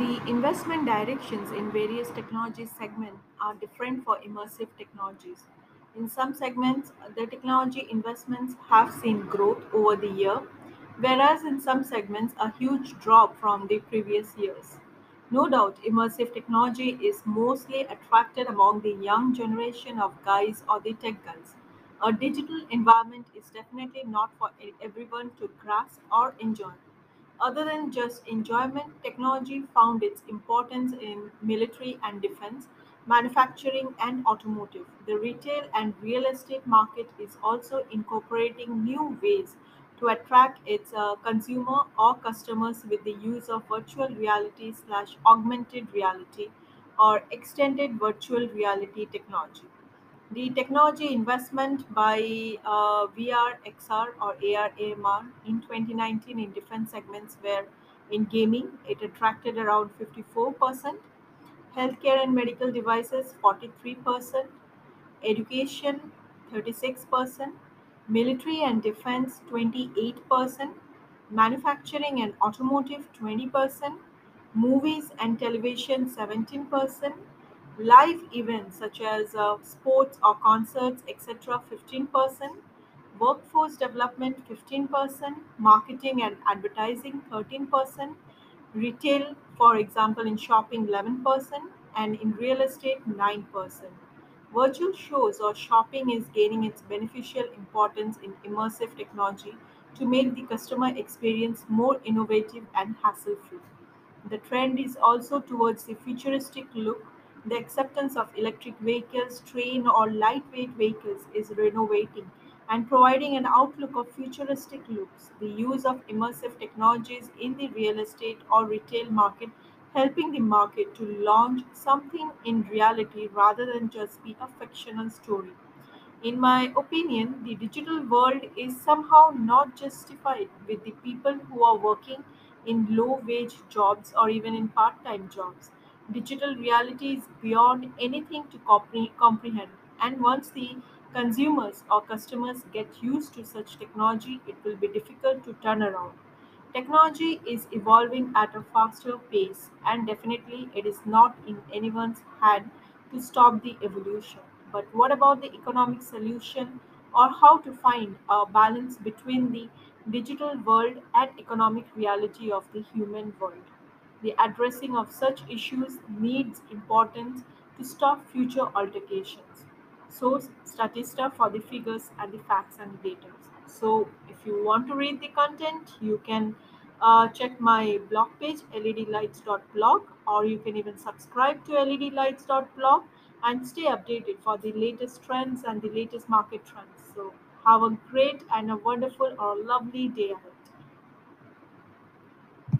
The investment directions in various technology segments are different for immersive technologies. In some segments, the technology investments have seen growth over the year, whereas in some segments, a huge drop from the previous years. No doubt, immersive technology is mostly attracted among the young generation of guys or the tech guys. A digital environment is definitely not for everyone to grasp or enjoy. Other than just enjoyment, technology found its importance in military and defense, manufacturing, and automotive. The retail and real estate market is also incorporating new ways to attract its uh, consumer or customers with the use of virtual reality slash augmented reality or extended virtual reality technology. The technology investment by uh, VR, XR, or AR, AMR in 2019 in different segments were in gaming, it attracted around 54%, healthcare and medical devices 43%, education 36%, military and defense 28%, manufacturing and automotive 20%, movies and television 17%, live events such as uh, sports or concerts etc 15%, workforce development 15%, marketing and advertising 13%, retail for example in shopping 11%, and in real estate 9%. Virtual shows or shopping is gaining its beneficial importance in immersive technology to make the customer experience more innovative and hassle free. The trend is also towards the futuristic look. The acceptance of electric vehicles, train, or lightweight vehicles is renovating and providing an outlook of futuristic looks. The use of immersive technologies in the real estate or retail market helping the market to launch something in reality rather than just be a fictional story. In my opinion, the digital world is somehow not justified with the people who are working in low wage jobs or even in part time jobs. Digital reality is beyond anything to compre- comprehend, and once the consumers or customers get used to such technology, it will be difficult to turn around. Technology is evolving at a faster pace, and definitely it is not in anyone's hand to stop the evolution. But what about the economic solution or how to find a balance between the digital world and economic reality of the human world? The addressing of such issues needs importance to stop future altercations. Source Statista for the figures and the facts and the data. So, if you want to read the content, you can uh, check my blog page ledlights.blog or you can even subscribe to ledlights.blog and stay updated for the latest trends and the latest market trends. So, have a great and a wonderful or lovely day ahead.